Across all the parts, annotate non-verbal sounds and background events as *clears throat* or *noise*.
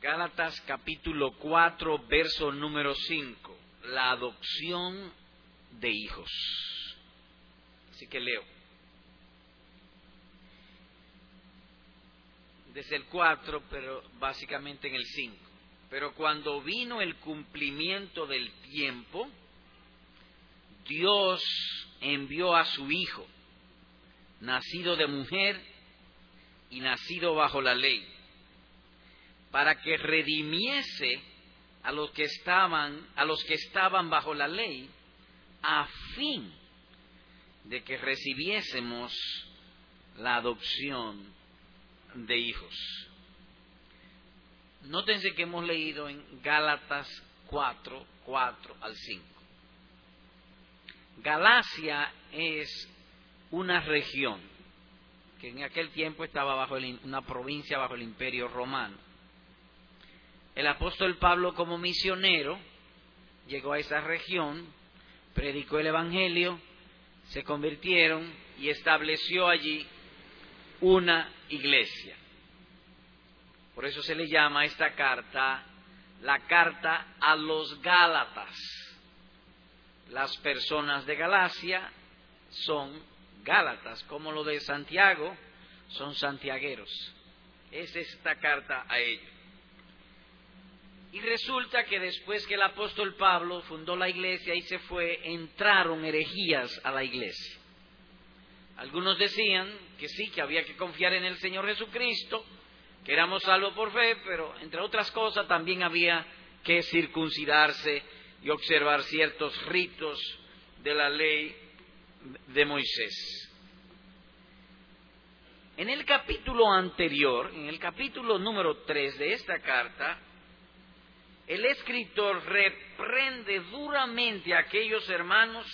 Gálatas capítulo 4, verso número 5. La adopción de hijos. Así que leo. Desde el 4, pero básicamente en el 5. Pero cuando vino el cumplimiento del tiempo, Dios envió a su Hijo, nacido de mujer y nacido bajo la ley para que redimiese a los que estaban, a los que estaban bajo la ley, a fin de que recibiésemos la adopción de hijos. Nótense que hemos leído en Gálatas 4, 4 al 5. Galacia es una región que en aquel tiempo estaba bajo una provincia bajo el imperio romano el apóstol Pablo como misionero llegó a esa región, predicó el Evangelio, se convirtieron y estableció allí una iglesia. Por eso se le llama esta carta la carta a los Gálatas. Las personas de Galacia son Gálatas, como lo de Santiago, son santiagueros. Es esta carta a ellos. Y resulta que después que el apóstol Pablo fundó la iglesia y se fue, entraron herejías a la iglesia. Algunos decían que sí, que había que confiar en el Señor Jesucristo, que éramos salvos por fe, pero entre otras cosas también había que circuncidarse y observar ciertos ritos de la ley de Moisés. En el capítulo anterior, en el capítulo número 3 de esta carta, el escritor reprende duramente a aquellos hermanos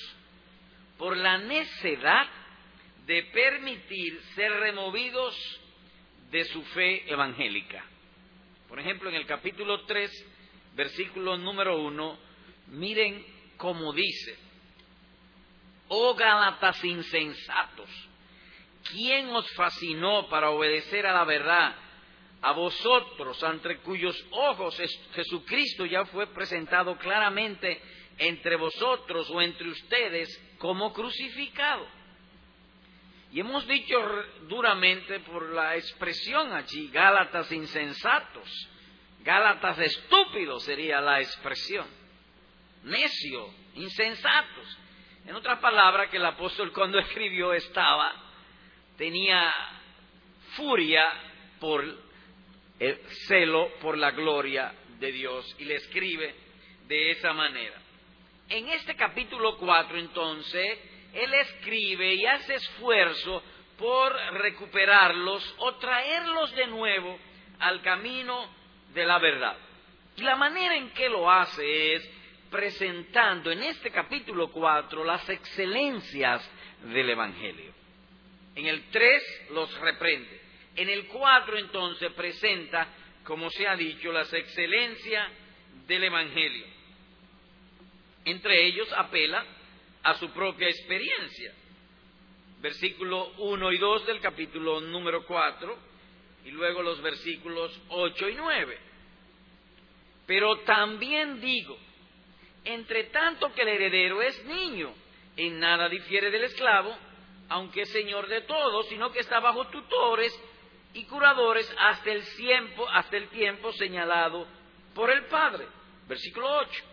por la necedad de permitir ser removidos de su fe evangélica. Por ejemplo, en el capítulo 3, versículo número 1, miren cómo dice, oh Gálatas insensatos, ¿quién os fascinó para obedecer a la verdad? A vosotros, entre cuyos ojos Jesucristo ya fue presentado claramente entre vosotros o entre ustedes como crucificado. Y hemos dicho duramente por la expresión allí, Gálatas insensatos, Gálatas estúpidos sería la expresión, necio, insensatos. En otras palabras, que el apóstol cuando *laughs* escribió estaba, tenía furia por el celo por la gloria de Dios y le escribe de esa manera. En este capítulo 4 entonces, él escribe y hace esfuerzo por recuperarlos o traerlos de nuevo al camino de la verdad. Y la manera en que lo hace es presentando en este capítulo 4 las excelencias del Evangelio. En el 3 los reprende. En el 4 entonces presenta, como se ha dicho, las excelencias del Evangelio. Entre ellos apela a su propia experiencia. Versículo 1 y 2 del capítulo número 4 y luego los versículos 8 y 9. Pero también digo, entre tanto que el heredero es niño, en nada difiere del esclavo, aunque es señor de todos, sino que está bajo tutores y curadores hasta el tiempo, hasta el tiempo señalado por el Padre. Versículo 8.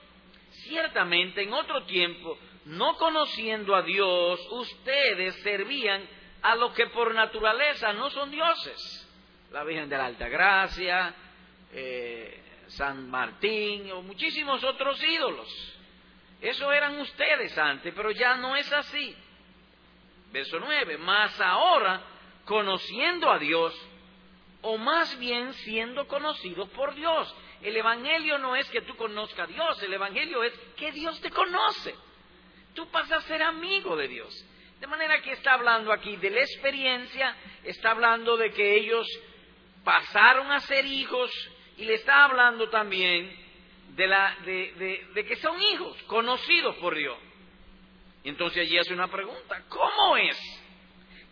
Ciertamente en otro tiempo, no conociendo a Dios, ustedes servían a los que por naturaleza no son dioses. La Virgen de la Alta Gracia, eh, San Martín o muchísimos otros ídolos. Eso eran ustedes antes, pero ya no es así. Verso 9. Mas ahora, conociendo a Dios, o más bien siendo conocido por Dios. El Evangelio no es que tú conozcas a Dios, el Evangelio es que Dios te conoce. Tú pasas a ser amigo de Dios. De manera que está hablando aquí de la experiencia, está hablando de que ellos pasaron a ser hijos y le está hablando también de, la, de, de que son hijos conocidos por Dios. Y entonces allí hace una pregunta, ¿cómo es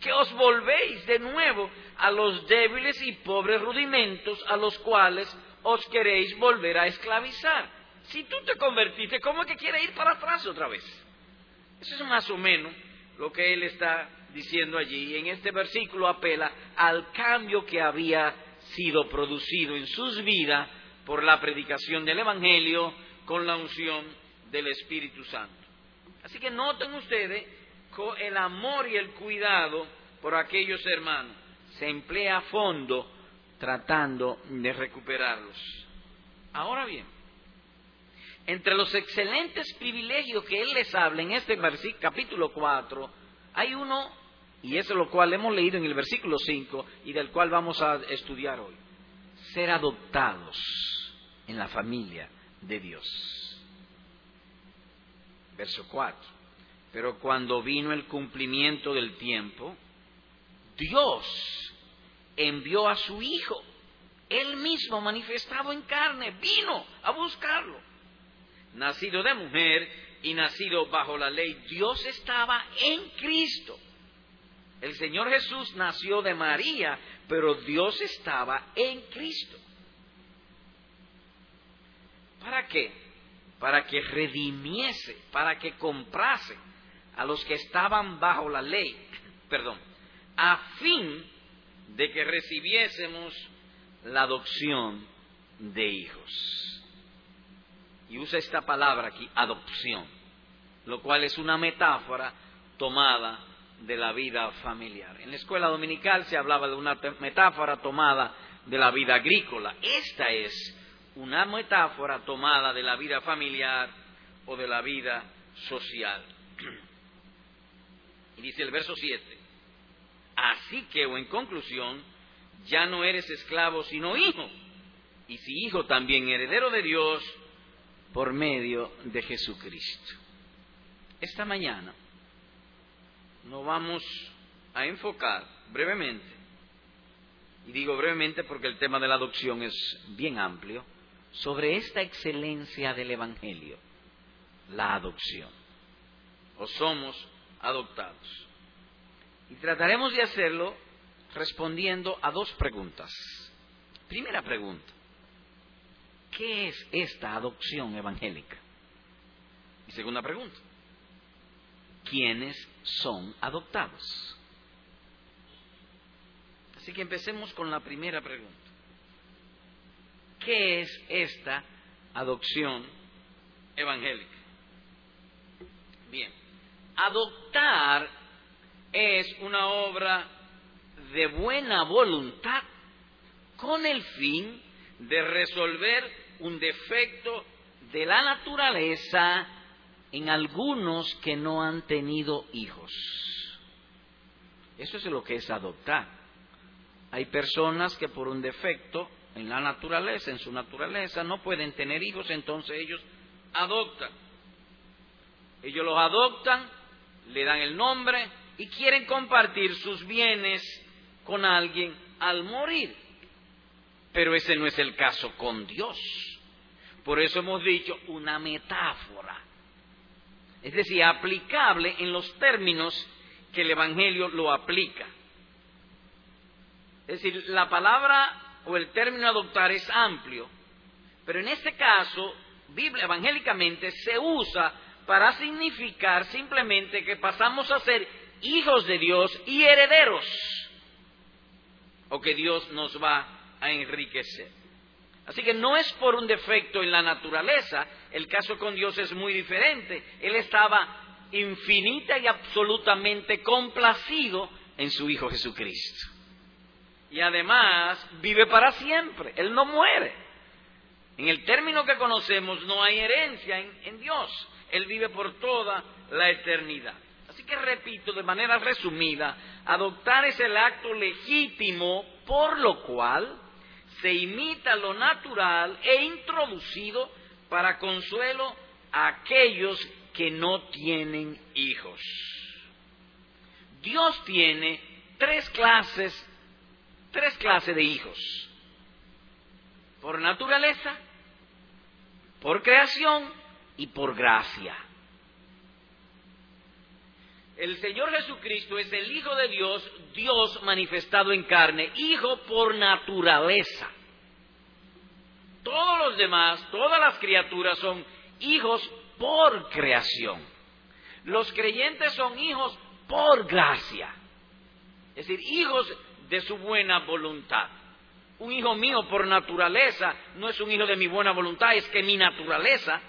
que os volvéis de nuevo a los débiles y pobres rudimentos a los cuales os queréis volver a esclavizar. Si tú te convertiste, ¿cómo es que quiere ir para atrás otra vez? Eso es más o menos lo que él está diciendo allí. En este versículo apela al cambio que había sido producido en sus vidas por la predicación del Evangelio con la unción del Espíritu Santo. Así que noten ustedes el amor y el cuidado por aquellos hermanos. Se emplea a fondo tratando de recuperarlos. Ahora bien, entre los excelentes privilegios que Él les habla en este capítulo 4, hay uno, y eso es lo cual hemos leído en el versículo 5 y del cual vamos a estudiar hoy, ser adoptados en la familia de Dios. Verso 4. Pero cuando vino el cumplimiento del tiempo, Dios envió a su Hijo, Él mismo manifestado en carne, vino a buscarlo. Nacido de mujer y nacido bajo la ley, Dios estaba en Cristo. El Señor Jesús nació de María, pero Dios estaba en Cristo. ¿Para qué? Para que redimiese, para que comprase a los que estaban bajo la ley, perdón, a fin de que recibiésemos la adopción de hijos. Y usa esta palabra aquí, adopción, lo cual es una metáfora tomada de la vida familiar. En la escuela dominical se hablaba de una metáfora tomada de la vida agrícola. Esta es una metáfora tomada de la vida familiar o de la vida social. *clears throat* Y dice el verso 7, así que o en conclusión, ya no eres esclavo sino hijo, y si hijo también heredero de Dios por medio de Jesucristo. Esta mañana nos vamos a enfocar brevemente, y digo brevemente porque el tema de la adopción es bien amplio, sobre esta excelencia del Evangelio, la adopción. O somos adoptados. Y trataremos de hacerlo respondiendo a dos preguntas. Primera pregunta, ¿qué es esta adopción evangélica? Y segunda pregunta, ¿quiénes son adoptados? Así que empecemos con la primera pregunta. ¿Qué es esta adopción evangélica? Bien, adoptar es una obra de buena voluntad con el fin de resolver un defecto de la naturaleza en algunos que no han tenido hijos. Eso es lo que es adoptar. Hay personas que por un defecto en la naturaleza, en su naturaleza, no pueden tener hijos, entonces ellos adoptan. Ellos los adoptan, le dan el nombre y quieren compartir sus bienes con alguien al morir. Pero ese no es el caso con Dios. Por eso hemos dicho una metáfora. Es decir, aplicable en los términos que el Evangelio lo aplica. Es decir, la palabra o el término adoptar es amplio, pero en este caso, Biblia, evangélicamente, se usa para significar simplemente que pasamos a ser hijos de Dios y herederos, o que Dios nos va a enriquecer. Así que no es por un defecto en la naturaleza, el caso con Dios es muy diferente. Él estaba infinita y absolutamente complacido en su Hijo Jesucristo y además vive para siempre, Él no muere. En el término que conocemos no hay herencia en, Dios, Él vive por toda la eternidad. Así que repito de manera resumida, adoptar es el acto legítimo por lo cual se imita lo natural e introducido para consuelo a aquellos que no tienen hijos. Dios tiene tres clases tres clases de hijos. Por naturaleza, por creación y por gracia. El Señor Jesucristo es el Hijo de Dios, Dios manifestado en carne, Hijo por naturaleza. Todos los demás, todas las criaturas son hijos por creación. Los creyentes son hijos por gracia. Es decir, hijos de su buena voluntad. Un hijo mío por naturaleza no es un hijo de mi buena voluntad, es que mi naturaleza,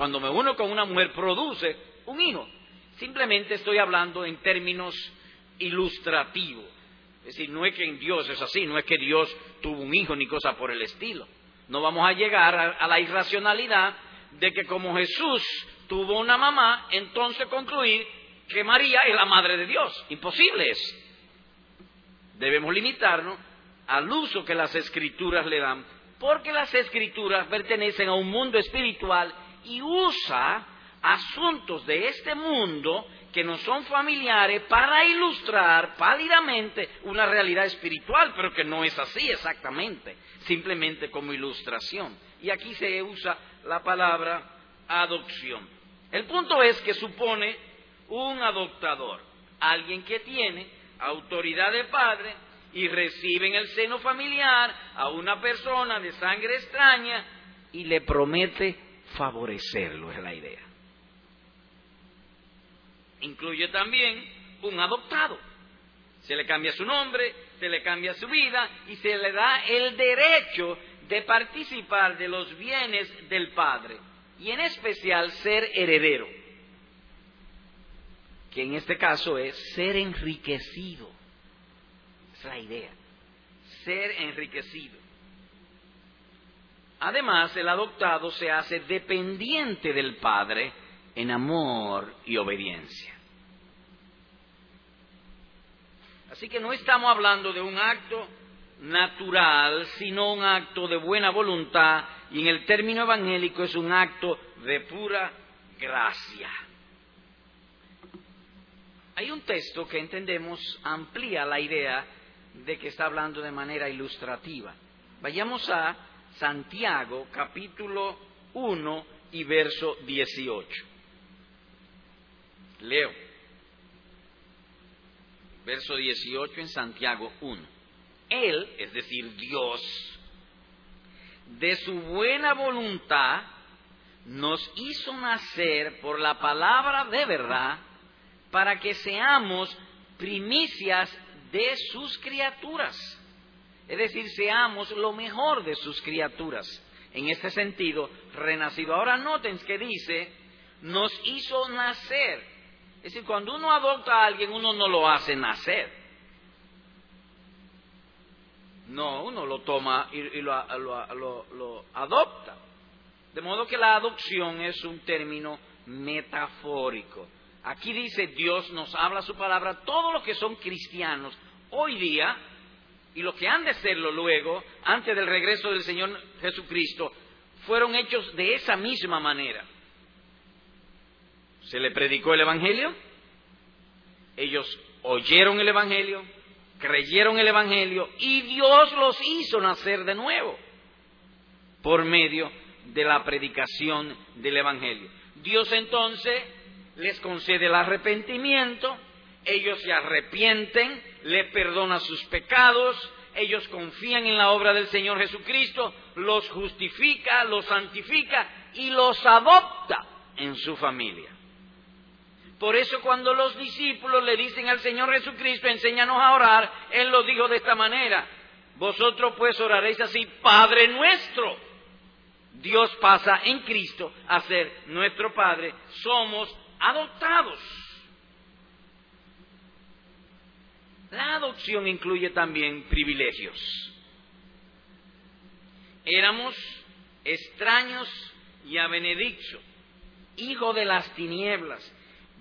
cuando me uno con una mujer, produce un hijo. Simplemente estoy hablando en términos ilustrativos. Es decir, no es que en Dios es así, no es que Dios tuvo un hijo ni cosa por el estilo. No vamos a llegar a, la irracionalidad de que como Jesús tuvo una mamá, entonces concluir que María es la madre de Dios. Imposible es. Debemos limitarnos al uso que las escrituras le dan, porque las escrituras pertenecen a un mundo espiritual y usa asuntos de este mundo que no son familiares para ilustrar pálidamente una realidad espiritual, pero que no es así exactamente, simplemente como ilustración. Y aquí se usa la palabra adopción. El punto es que supone un adoptador, alguien que tiene autoridad de padre y recibe en el seno familiar a una persona de sangre extraña y le promete favorecerlo, es la idea incluye también un adoptado. Se le cambia su nombre, se le cambia su vida y se le da el derecho de participar de los bienes del Padre y en especial ser heredero, que en este caso es ser enriquecido. Es la idea, ser enriquecido. Además, el adoptado se hace dependiente del Padre en amor y obediencia. Así que no estamos hablando de un acto natural, sino un acto de buena voluntad, y en el término evangélico es un acto de pura gracia. Hay un texto que entendemos amplía la idea de que está hablando de manera ilustrativa. Vayamos a Santiago capítulo 1 y verso 18. Leo. Verso 18 en Santiago 1. Él, es decir, Dios, de su buena voluntad, nos hizo nacer por la palabra de verdad para que seamos primicias de sus criaturas. Es decir, seamos lo mejor de sus criaturas. En este sentido, renacido. Ahora noten que dice, nos hizo nacer. Es decir, cuando uno adopta a alguien, uno no lo hace nacer. No, uno lo toma y, lo, lo adopta. De modo que la adopción es un término metafórico. Aquí dice Dios nos habla su palabra, todos los que son cristianos hoy día y los que han de serlo luego, antes del regreso del Señor Jesucristo, fueron hechos de esa misma manera se le predicó el Evangelio, ellos oyeron el Evangelio, creyeron el Evangelio y Dios los hizo nacer de nuevo por medio de la predicación del Evangelio. Dios entonces les concede el arrepentimiento, ellos se arrepienten, le perdona sus pecados, ellos confían en la obra del Señor Jesucristo, los justifica, los santifica y los adopta en su familia. Por eso cuando los discípulos le dicen al Señor Jesucristo, enséñanos a orar, Él lo dijo de esta manera. Vosotros pues oraréis así, Padre nuestro. Dios pasa en Cristo a ser nuestro Padre. Somos adoptados. La adopción incluye también privilegios. Éramos extraños y a benedicto, hijo de las tinieblas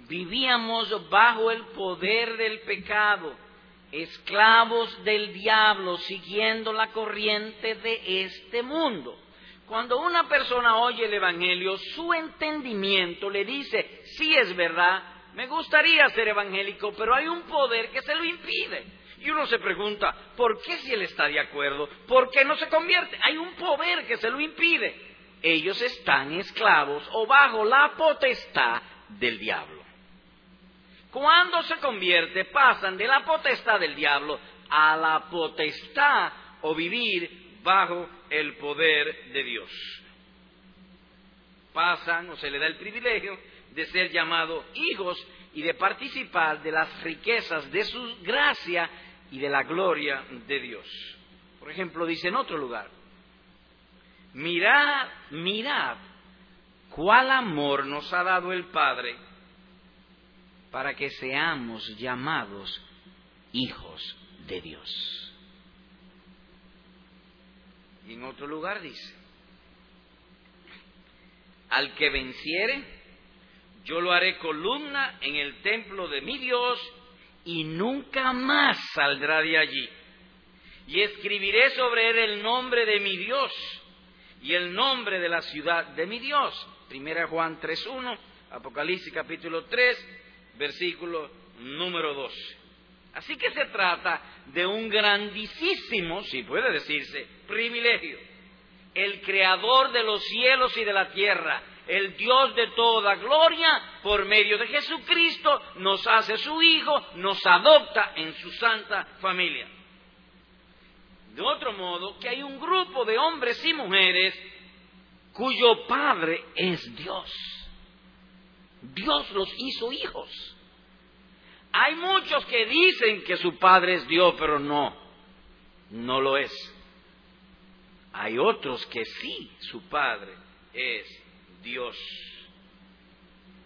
Vivíamos bajo el poder del pecado, esclavos del diablo, siguiendo la corriente de este mundo. Cuando una persona oye el Evangelio, su entendimiento le dice, sí es verdad, me gustaría ser evangélico, pero hay un poder que se lo impide. Y uno se pregunta, ¿por qué si él está de acuerdo? ¿Por qué no se convierte? Hay un poder que se lo impide. Ellos están esclavos o bajo la potestad del diablo. Cuando se convierte, pasan de la potestad del diablo a la potestad o vivir bajo el poder de Dios. Pasan o se le da el privilegio de ser llamados hijos y de participar de las riquezas de su gracia y de la gloria de Dios. Por ejemplo, dice en otro lugar, mirad, mirad cuál amor nos ha dado el Padre para que seamos llamados hijos de Dios. Y en otro lugar dice, al que venciere, yo lo haré columna en el templo de mi Dios y nunca más saldrá de allí. Y escribiré sobre él el nombre de mi Dios y el nombre de la ciudad de mi Dios. Primera Juan 3.1, Apocalipsis capítulo 3, versículo número 12. Así que se trata de un grandísimo, si puede decirse, privilegio. El creador de los cielos y de la tierra, el Dios de toda gloria, por medio de Jesucristo, nos hace su Hijo, nos adopta en su santa familia. De otro modo, que hay un grupo de hombres y mujeres cuyo Padre es Dios. Dios los hizo hijos. Hay muchos que dicen que su Padre es Dios, pero no, no lo es. Hay otros que sí, su Padre es Dios.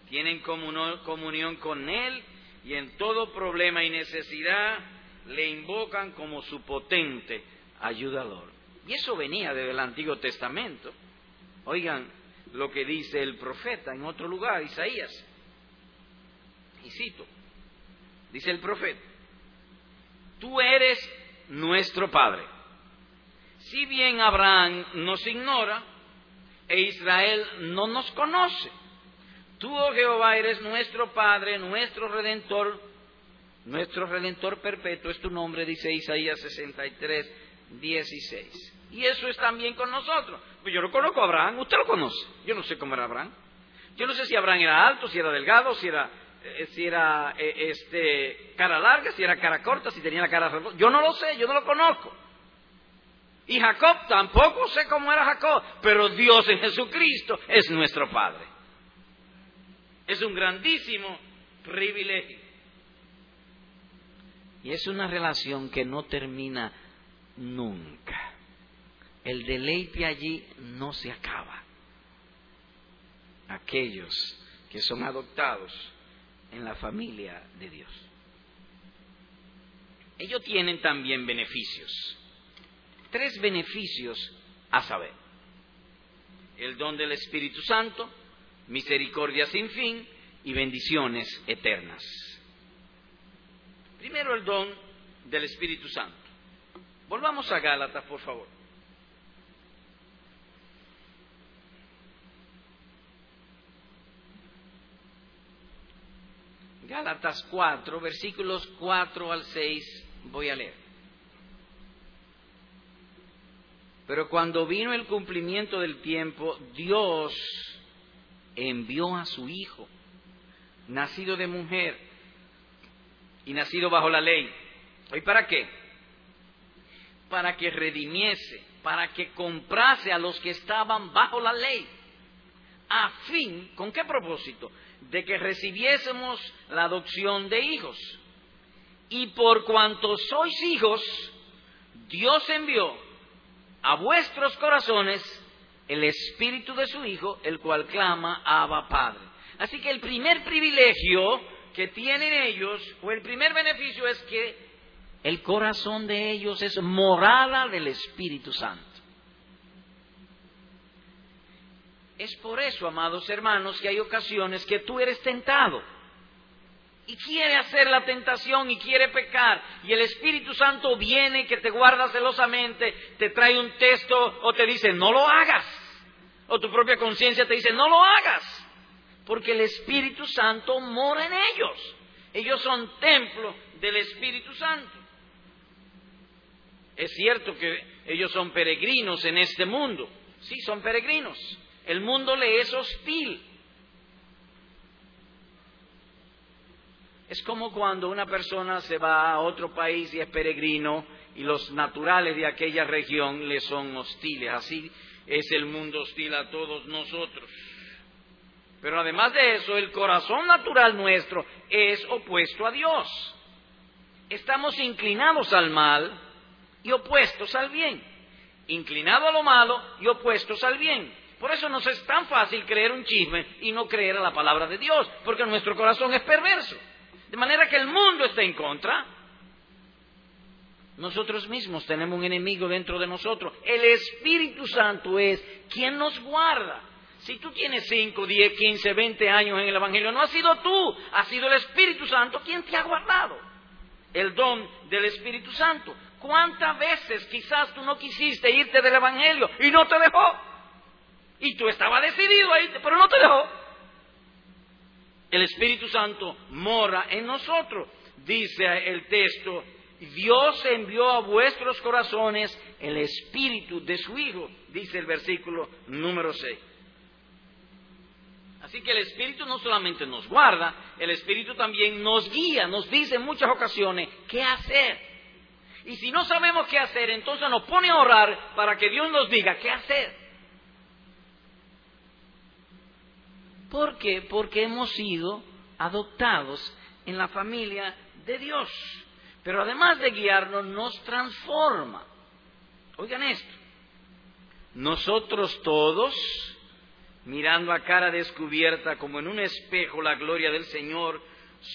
Tienen comunión con Él y en todo problema y necesidad le invocan como su potente ayudador. Y eso venía desde el Antiguo Testamento. Oigan lo que dice el profeta en otro lugar, Isaías. Y cito, dice el profeta, tú eres nuestro Padre. Si bien Abraham nos ignora e Israel no nos conoce, tú, oh Jehová, eres nuestro Padre, nuestro Redentor, nuestro Redentor perpetuo es tu nombre, dice Isaías 63, 16. Y eso es también con nosotros. Pues yo no conozco a Abraham, usted lo conoce. Yo no sé cómo era Abraham. Yo no sé si Abraham era alto, si era delgado, si era, eh, si era eh, este, cara larga, si era cara corta, si tenía la cara... Yo no lo sé, yo no lo conozco. Y Jacob tampoco sé cómo era Jacob, pero Dios en Jesucristo es nuestro Padre. Es un grandísimo privilegio. Y es una relación que no termina nunca el deleite allí no se acaba. Aquellos que son adoptados en la familia de Dios. Ellos tienen también beneficios. Tres beneficios a saber. El don del Espíritu Santo, misericordia sin fin y bendiciones eternas. Primero el don del Espíritu Santo. Volvamos a Gálatas, por favor. Gálatas 4, versículos 4 al 6, voy a leer. Pero cuando vino el cumplimiento del tiempo, Dios envió a su Hijo, nacido de mujer y nacido bajo la ley. ¿Y para qué? Para que redimiese, para que comprase a los que estaban bajo la ley. A fin, ¿con qué propósito? de que recibiésemos la adopción de hijos. Y por cuanto sois hijos, Dios envió a vuestros corazones el espíritu de su Hijo, el cual clama Abba Padre. Así que el primer privilegio que tienen ellos, o el primer beneficio es que el corazón de ellos es morada del Espíritu Santo. Es por eso, amados hermanos, que hay ocasiones que tú eres tentado y quiere hacer la tentación y quiere pecar y el Espíritu Santo viene que te guarda celosamente, te trae un texto o te dice no lo hagas o tu propia conciencia te dice no lo hagas porque el Espíritu Santo mora en ellos. Ellos son templo del Espíritu Santo. Es cierto que ellos son peregrinos en este mundo. Sí, son peregrinos. El mundo le es hostil. Es como cuando una persona se va a otro país y es peregrino y los naturales de aquella región le son hostiles. Así es el mundo hostil a todos nosotros. Pero además de eso, el corazón natural nuestro es opuesto a Dios. Estamos inclinados al mal y opuestos al bien. Inclinados a lo malo y opuestos al bien. Por eso nos es tan fácil creer un chisme y no creer a la palabra de Dios, porque nuestro corazón es perverso. De manera que el mundo está en contra. Nosotros mismos tenemos un enemigo dentro de nosotros. El Espíritu Santo es quien nos guarda. Si tú tienes 5, 10, 15, 20 años en el Evangelio, no ha sido tú, ha sido el Espíritu Santo quien te ha guardado. El don del Espíritu Santo. ¿Cuántas veces quizás tú no quisiste irte del Evangelio y no te dejó? Y tú estabas decidido a irte, pero no te dejó. El Espíritu Santo mora en nosotros, dice el texto. Dios envió a vuestros corazones el Espíritu de su Hijo, dice el versículo número 6. Así que el Espíritu no solamente nos guarda, el Espíritu también nos guía, nos dice en muchas ocasiones qué hacer. Y si no sabemos qué hacer, entonces nos pone a orar para que Dios nos diga qué hacer. ¿Por qué? Porque hemos sido adoptados en la familia de Dios. Pero además de guiarnos, nos transforma. Oigan esto. Nosotros todos mirando a cara descubierta como en un espejo la gloria del Señor,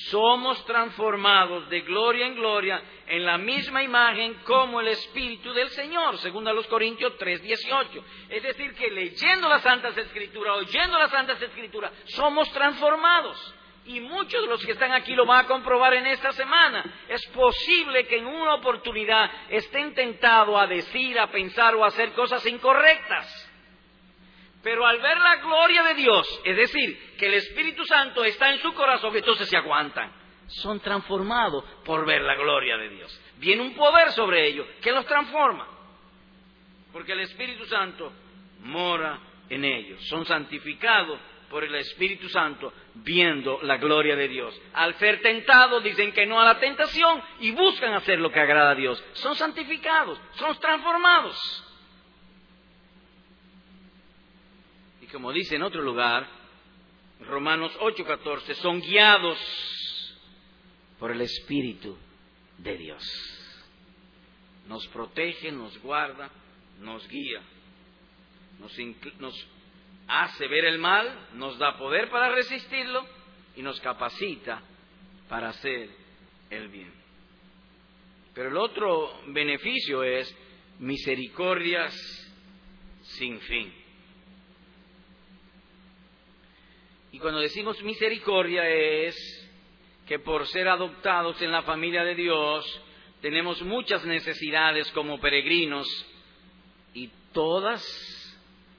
somos transformados de gloria en gloria en la misma imagen como el Espíritu del Señor, según a los Corintios 3, 18. Es decir, que leyendo las Santas Escrituras, oyendo las Santas Escrituras, somos transformados. Y muchos de los que están aquí lo van a comprobar en esta semana. Es posible que en una oportunidad estén tentados a decir, a pensar o a hacer cosas incorrectas. Pero al ver la gloria de Dios, es decir, que el Espíritu Santo está en su corazón, entonces se aguantan. Son transformados por ver la gloria de Dios. Viene un poder sobre ellos que los transforma. Porque el Espíritu Santo mora en ellos. Son santificados por el Espíritu Santo viendo la gloria de Dios. Al ser tentados dicen que no a la tentación y buscan hacer lo que agrada a Dios. Son santificados, son transformados. Como dice en otro lugar, Romanos 8:14, son guiados por el Espíritu de Dios. Nos protege, nos guarda, nos guía, nos, nos hace ver el mal, nos da poder para resistirlo y nos capacita para hacer el bien. Pero el otro beneficio es misericordias sin fin. Y cuando decimos misericordia es que por ser adoptados en la familia de Dios tenemos muchas necesidades como peregrinos y todas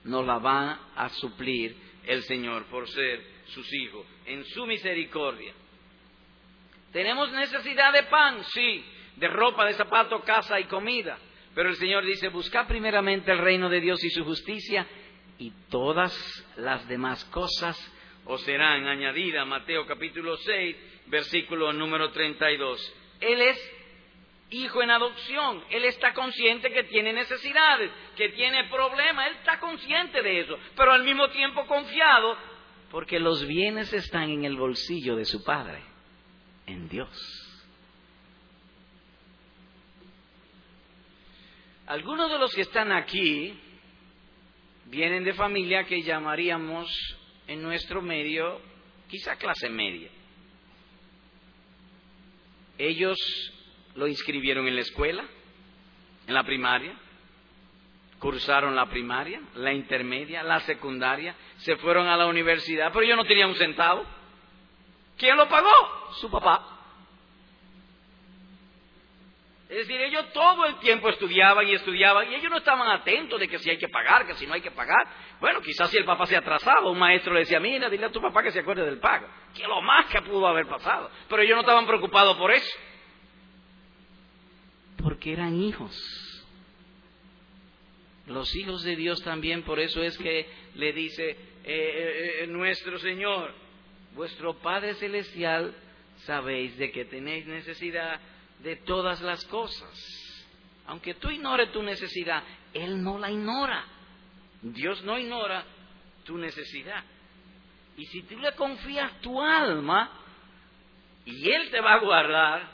nos las va a suplir el Señor por ser sus hijos, en su misericordia. Tenemos necesidad de pan, sí, de ropa, de zapato, casa y comida. Pero el Señor dice, busca primeramente el reino de Dios y su justicia y todas las demás cosas o serán añadidas. Mateo capítulo 6, versículo número 32. Él es hijo en adopción. Él está consciente que tiene necesidades, que tiene problemas. Él está consciente de eso, pero al mismo tiempo confiado porque los bienes están en el bolsillo de su padre, en Dios. Algunos de los que están aquí vienen de familia que llamaríamos en nuestro medio, quizá clase media. Ellos lo inscribieron en la escuela, en la primaria, cursaron la primaria, la intermedia, la secundaria, se fueron a la universidad, pero yo no tenía un centavo. ¿Quién lo pagó? Su papá. Es decir, ellos todo el tiempo estudiaban y estudiaban y ellos no estaban atentos de que si hay que pagar, que si no hay que pagar. Bueno, quizás si el papá se atrasaba, un maestro le decía, mira, dile a tu papá que se acuerde del pago. Que lo más que pudo haber pasado. Pero ellos no estaban preocupados por eso. Porque eran hijos. Los hijos de Dios también, por eso es que le dice eh, eh, eh, nuestro Señor, vuestro Padre Celestial, sabéis de que tenéis necesidad de todas las cosas. Aunque tú ignores tu necesidad, Él no la ignora. Dios no ignora tu necesidad. Y si tú le confías tu alma y Él te va a guardar,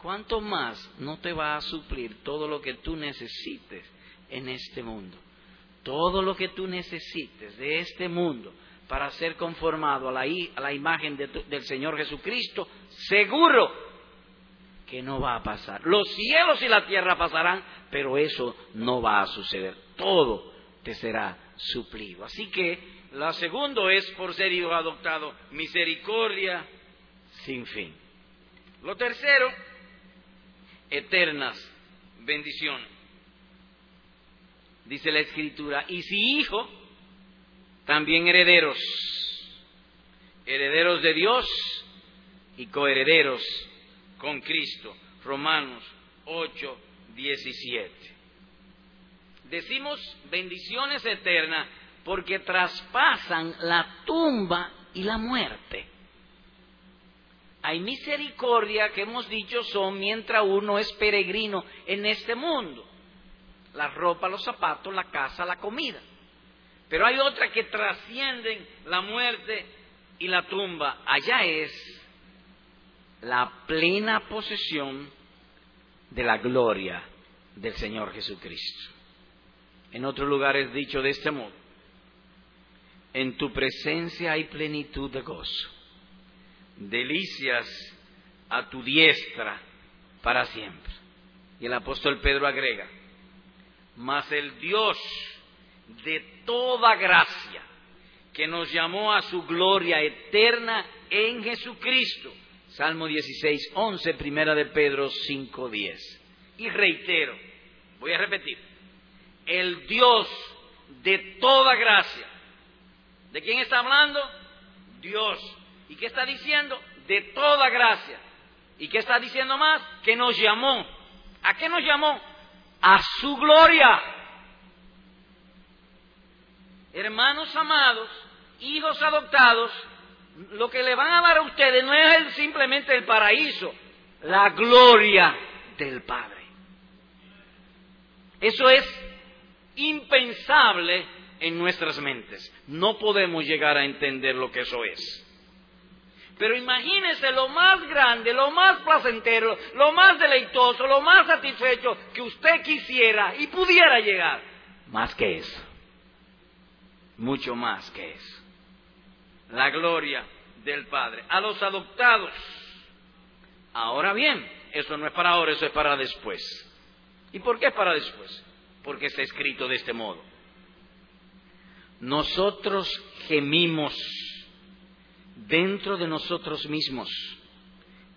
¿cuánto más no te va a suplir todo lo que tú necesites en este mundo? Todo lo que tú necesites de este mundo para ser conformado a la, a la imagen del Señor Jesucristo, seguro que no va a pasar. Los cielos y la tierra pasarán, pero eso no va a suceder. Todo te será suplido. Así que la segunda es por ser hijo adoptado, misericordia sin fin. Lo tercero, eternas bendiciones. Dice la escritura, y si hijo, también herederos, herederos de Dios y coherederos con Cristo. Romanos 8, 17. Decimos bendiciones eternas porque traspasan la tumba y la muerte. Hay misericordia que hemos dicho son mientras uno es peregrino en este mundo. La ropa, los zapatos, la casa, la comida. Pero hay otras que trascienden la muerte y la tumba. Allá es la plena posesión de la gloria del Señor Jesucristo. En otros lugares dicho de este modo, en tu presencia hay plenitud de gozo, delicias a tu diestra para siempre. Y el apóstol Pedro agrega, mas el Dios de toda gracia, que nos llamó a su gloria eterna en Jesucristo. Salmo 16, 11, primera de Pedro 5, 10. Y reitero, voy a repetir, el Dios de toda gracia. ¿De quién está hablando? Dios. ¿Y qué está diciendo? De toda gracia. ¿Y qué está diciendo más? Que nos llamó. ¿A qué nos llamó? A su gloria hermanos amados, hijos adoptados, lo que le van a dar a ustedes no es simplemente el paraíso, la gloria del Padre. Eso es impensable en nuestras mentes. No podemos llegar a entender lo que eso es. Pero imagínese lo más grande, lo más placentero, lo más deleitoso, lo más satisfecho que usted quisiera y pudiera llegar. Más que eso mucho más que eso. La gloria del Padre. A los adoptados. Ahora bien, eso no es para ahora, eso es para después. ¿Y por qué es para después? Porque está escrito de este modo. Nosotros gemimos dentro de nosotros mismos,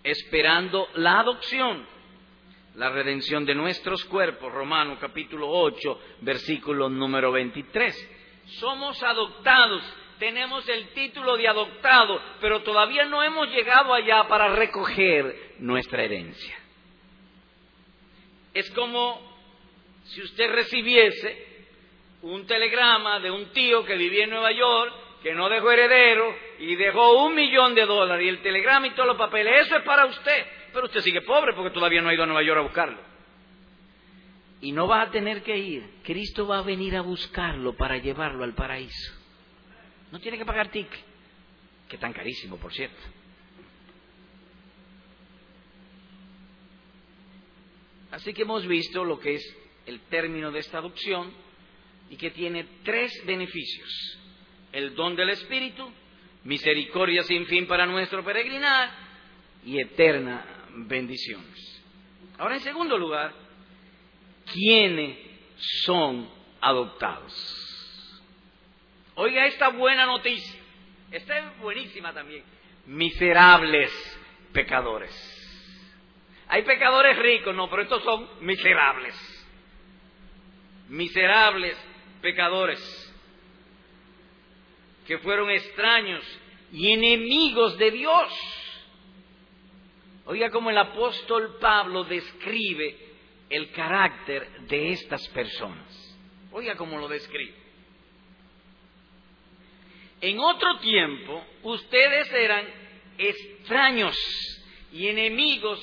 esperando la adopción, la redención de nuestros cuerpos. Romano capítulo 8, versículo número 23 somos adoptados, tenemos el título de adoptado, pero todavía no hemos llegado allá para recoger nuestra herencia. Es como si usted recibiese un telegrama de un tío que vivía en Nueva York, que no dejó heredero y dejó un millón de dólares y el telegrama y todos los papeles, eso es para usted, pero usted sigue pobre porque todavía no ha ido a Nueva York a buscarlo y no va a tener que ir. Cristo va a venir a buscarlo para llevarlo al paraíso. No tiene que pagar ticket, que tan carísimo, por cierto. Así que hemos visto lo que es el término de esta adopción y que tiene tres beneficios. El don del Espíritu, misericordia sin fin para nuestro peregrinar y eterna bendiciones. Ahora, en segundo lugar, ¿Quiénes son adoptados. Oiga esta buena noticia. Esta es buenísima también. Miserables pecadores. Hay pecadores ricos, no, pero estos son miserables. Miserables pecadores que fueron extraños y enemigos de Dios. Oiga como el apóstol Pablo describe el carácter de estas personas. Oiga cómo lo describe. En otro tiempo, ustedes eran extraños y enemigos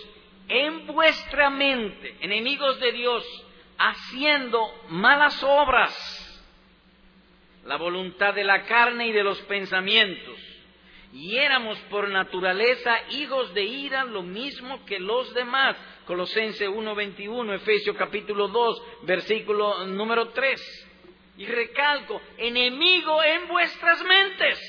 en vuestra mente, enemigos de Dios, haciendo malas obras, la voluntad de la carne y de los pensamientos, y éramos por naturaleza hijos de ira lo mismo que los demás. Colosense 1.21, Efesios capítulo 2, versículo número 3. Y recalco, enemigo en vuestras mentes.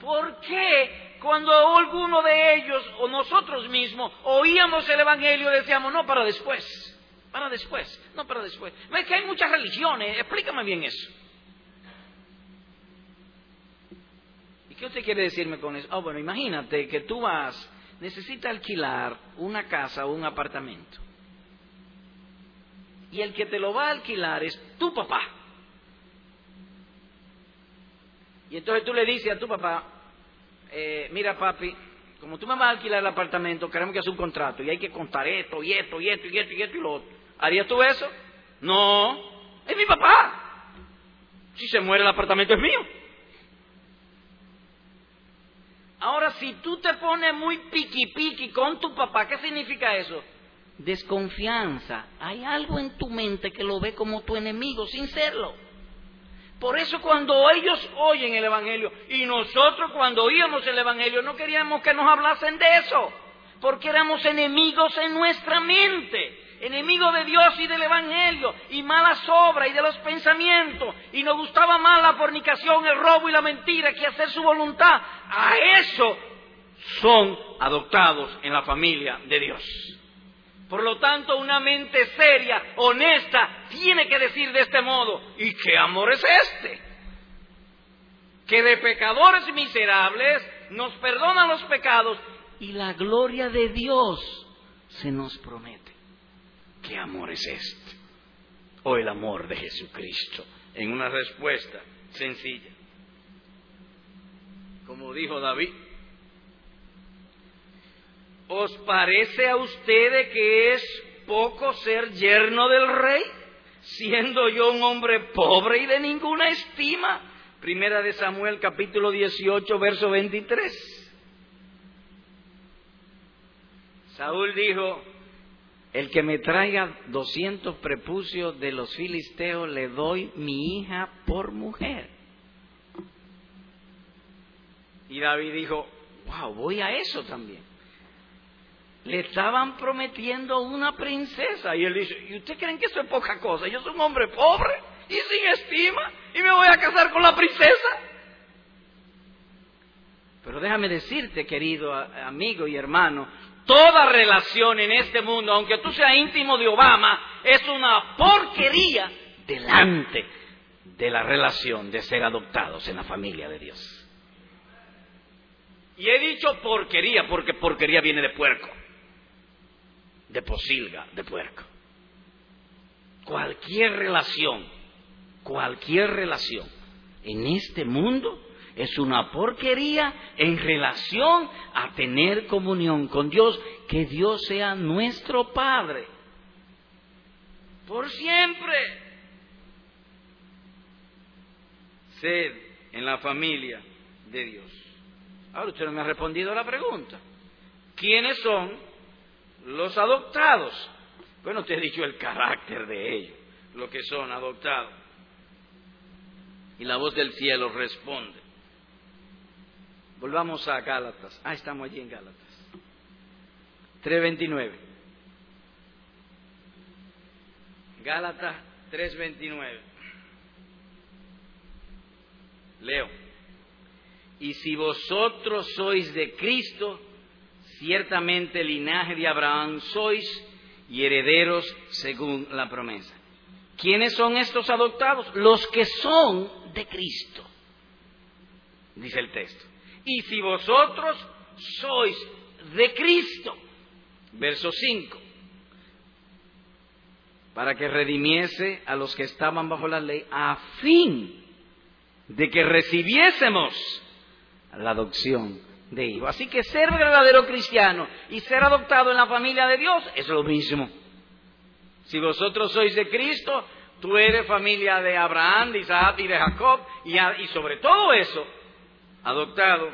¿Por qué cuando alguno de ellos o nosotros mismos oíamos el Evangelio decíamos, no, para después, para después, no para después? Es que hay muchas religiones, explícame bien eso. ¿Y qué usted quiere decirme con eso? Ah, bueno, imagínate que tú vas, necesitas alquilar una casa o un apartamento y el que te lo va a alquilar es tu papá. Y entonces tú le dices a tu papá, eh, mira papi, como tú me vas a alquilar el apartamento, queremos que hacer un contrato y hay que contar esto y esto y esto y esto y esto y lo otro. ¿Harías tú eso? No, es mi papá. Si se muere el apartamento es mío. Ahora, si tú te pones muy piqui piqui con tu papá, ¿qué significa eso? Desconfianza. Hay algo en tu mente que lo ve como tu enemigo sin serlo. Por eso cuando ellos oyen el Evangelio y nosotros cuando oíamos el Evangelio no queríamos que nos hablasen de eso, porque éramos enemigos en nuestra mente, enemigos de Dios y del Evangelio, y malas obras y de los pensamientos, y nos gustaba más la fornicación, el robo y la mentira que hacer su voluntad. A eso son adoptados en la familia de Dios. Por lo tanto, una mente seria, honesta, tiene que decir de este modo, ¿y qué amor es este? Que de pecadores miserables nos perdona los pecados y la gloria de Dios se nos promete. ¿Qué amor es este? O el amor de Jesucristo, en una respuesta sencilla. Como dijo David, ¿Os parece a ustedes que es poco ser yerno del rey, siendo yo un hombre pobre y de ninguna estima? Primera de Samuel capítulo 18, verso 23. Saúl dijo, el que me traiga 200 prepucios de los filisteos, le doy mi hija por mujer. Y David dijo, wow, voy a eso también le estaban prometiendo una princesa. Y él dice, ¿y ustedes creen que eso es poca cosa? Yo soy un hombre pobre y sin estima y me voy a casar con la princesa. Pero déjame decirte, querido amigo y hermano, toda relación en este mundo, aunque tú seas íntimo de Obama, es una porquería delante de la relación de ser adoptados en la familia de Dios. Y he dicho porquería porque porquería viene de puerco de posilga, de puerco. Cualquier relación, cualquier relación en este mundo es una porquería en relación a tener comunión con Dios, que Dios sea nuestro Padre. Por siempre. Sed en la familia de Dios. Ahora usted no me ha respondido a la pregunta. ¿Quiénes son los adoptados. Bueno, te he dicho el carácter de ellos, lo que son adoptados. Y la voz del cielo responde. Volvamos a Gálatas. Ah, estamos allí en Gálatas. 3.29. Gálatas 3.29. Leo. Y si vosotros sois de Cristo, ciertamente linaje de Abraham sois y herederos según la promesa. ¿Quiénes son estos adoptados? Los que son de Cristo, dice el texto. Y si vosotros sois de Cristo, verso 5, para que redimiese a los que estaban bajo la ley, a fin de que recibiésemos la adopción de. Así que ser verdadero cristiano y ser adoptado en la familia de Dios es lo mismo. Si vosotros sois de Cristo, tú eres familia de Abraham, de Isaac y de Jacob, y, y sobre todo eso, adoptado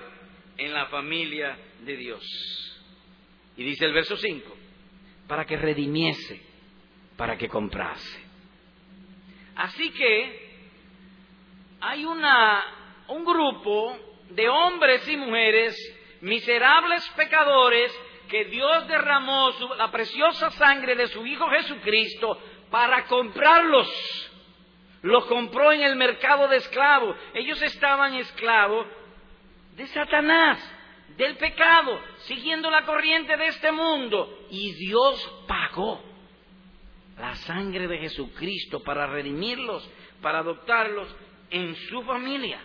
en la familia de Dios. Y dice el verso 5, para que redimiese, para que comprase. Así que hay una, un grupo de hombres y mujeres, miserables pecadores, que Dios derramó la preciosa sangre de su Hijo Jesucristo para comprarlos. Los compró en el mercado de esclavos. Ellos estaban esclavos de Satanás, del pecado, siguiendo la corriente de este mundo. Y Dios pagó la sangre de Jesucristo para redimirlos, para adoptarlos en su familia.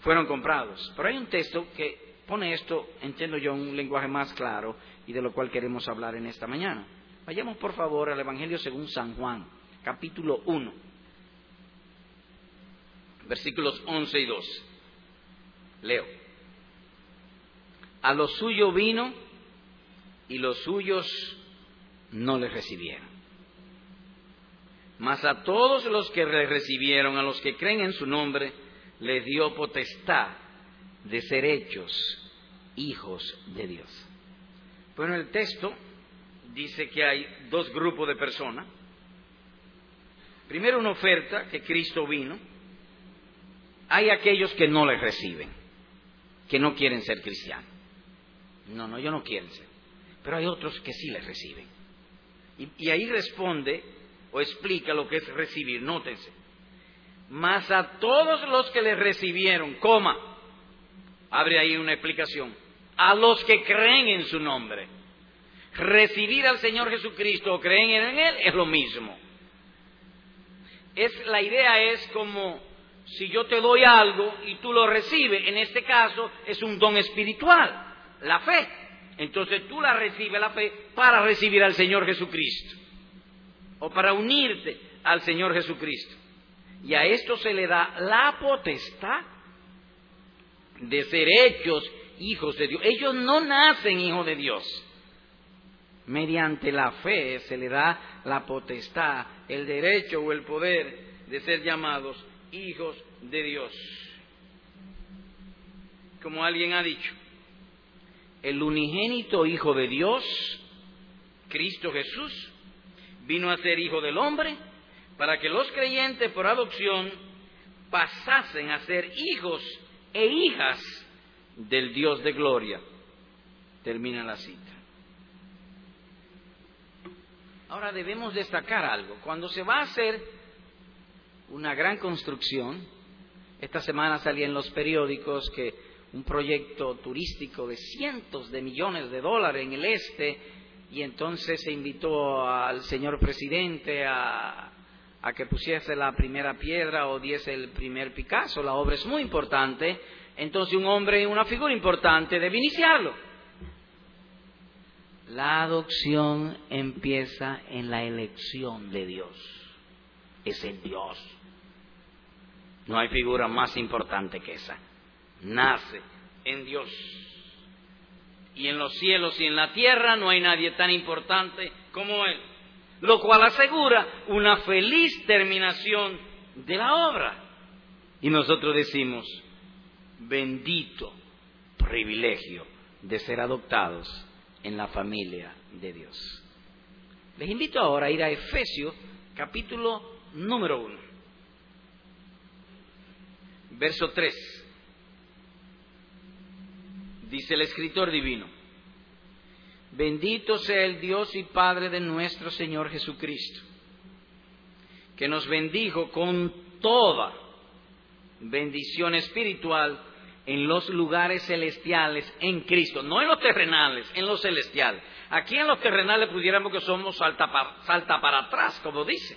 Fueron comprados. Pero hay un texto que pone esto, entiendo yo, en un lenguaje más claro y de lo cual queremos hablar en esta mañana. Vayamos por favor al Evangelio según San Juan, capítulo 1, versículos 11 y 12. Leo. A lo suyo vino y los suyos no le recibieron. Mas a todos los que le recibieron, a los que creen en su nombre, le dio potestad de ser hechos hijos de Dios. Bueno, el texto dice que hay dos grupos de personas. Primero una oferta que Cristo vino. Hay aquellos que no le reciben, que no quieren ser cristianos. No, no, ellos no quieren ser pero hay otros que sí le reciben. Y, ahí responde o explica lo que es recibir, nótense. Mas a todos los que le recibieron, coma, abre ahí una explicación, a los que creen en su nombre. Recibir al Señor Jesucristo o creen en Él es lo mismo. Es, la idea es como si yo te doy algo y tú lo recibes, en este caso es un don espiritual, la fe. Entonces tú la recibes la fe para recibir al Señor Jesucristo o para unirte al Señor Jesucristo. Y a esto se le da la potestad de ser hechos hijos de Dios. Ellos no nacen hijos de Dios. Mediante la fe se le da la potestad, el derecho o el poder de ser llamados hijos de Dios. Como alguien ha dicho, el unigénito Hijo de Dios, Cristo Jesús, vino a ser Hijo del hombre para que los creyentes por adopción pasasen a ser hijos e hijas del Dios de gloria. Termina la cita. Ahora debemos destacar algo. Cuando se va a hacer una gran construcción, esta semana salía en los periódicos que un proyecto turístico de cientos de millones de dólares en el este y entonces se invitó al señor presidente a, a que pusiese la primera piedra o diese el primer Picasso. La obra es muy importante, entonces un hombre, una figura importante debe iniciarlo. La adopción empieza en la elección de Dios. Es el Dios. No hay figura más importante que esa nace en Dios. Y en los cielos y en la tierra no hay nadie tan importante como Él, lo cual asegura una feliz terminación de la obra. Y nosotros decimos, bendito privilegio de ser adoptados en la familia de Dios. Les invito ahora a ir a Efesios capítulo número 1, verso 3 dice el escritor divino, bendito sea el Dios y Padre de nuestro Señor Jesucristo, que nos bendijo con toda bendición espiritual en los lugares celestiales en Cristo, no en los terrenales, en los celestiales. Aquí en los terrenales pudiéramos que somos salta para, atrás, como dice.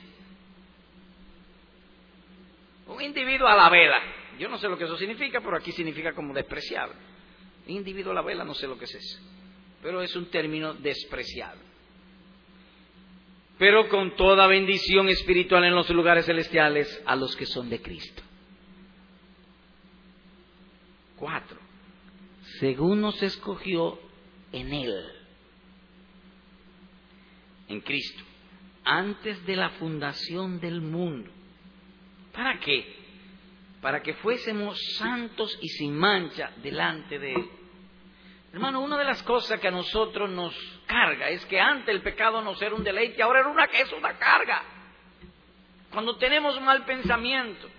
Un individuo a la vela. Yo no sé lo que eso significa, pero aquí significa como despreciable. Individuo a la vela, no sé lo que es eso, pero es un término despreciado. Pero con toda bendición espiritual en los lugares celestiales a los que son de Cristo. Cuatro. Según nos escogió en Él, en Cristo, antes de la fundación del mundo. ¿Para qué? para que fuésemos santos y sin mancha delante de Él. Hermano, una de las cosas que a nosotros nos carga es que antes el pecado no era un deleite, ahora era una, es una carga. Cuando tenemos mal pensamiento.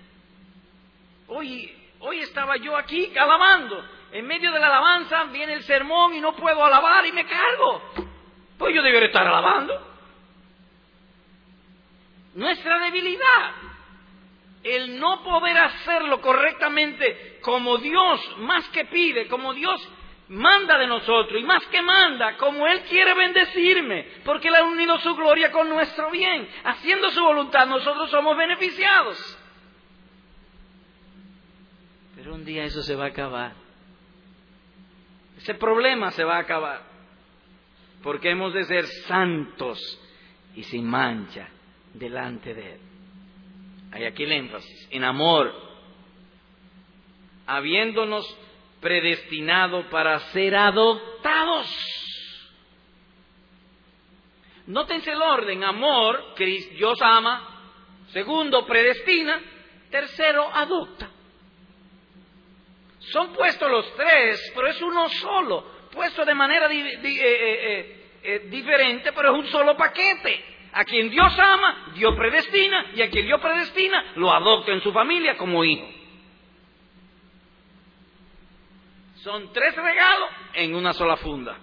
Hoy, hoy estaba yo aquí alabando. En medio de la alabanza viene el sermón y no puedo alabar y me cargo. Pues yo debería estar alabando. Nuestra debilidad, el no poder hacerlo correctamente como Dios más que pide, como Dios manda de nosotros y más que manda, como Él quiere bendecirme, porque Él ha unido su gloria con nuestro bien. Haciendo su voluntad, nosotros somos beneficiados. Pero un día eso se va a acabar. Ese problema se va a acabar. Porque hemos de ser santos y sin mancha delante de Él. Hay aquí el énfasis, en amor, habiéndonos predestinado para ser adoptados. Nótense el orden, amor, Dios ama, segundo, predestina, tercero, adopta. Son puestos los tres, pero es uno solo, puesto de manera eh, eh, eh, diferente, pero es un solo paquete. A quien Dios ama, Dios predestina, y a quien Dios predestina, lo adopta en su familia como hijo. Son tres regalos en una sola funda.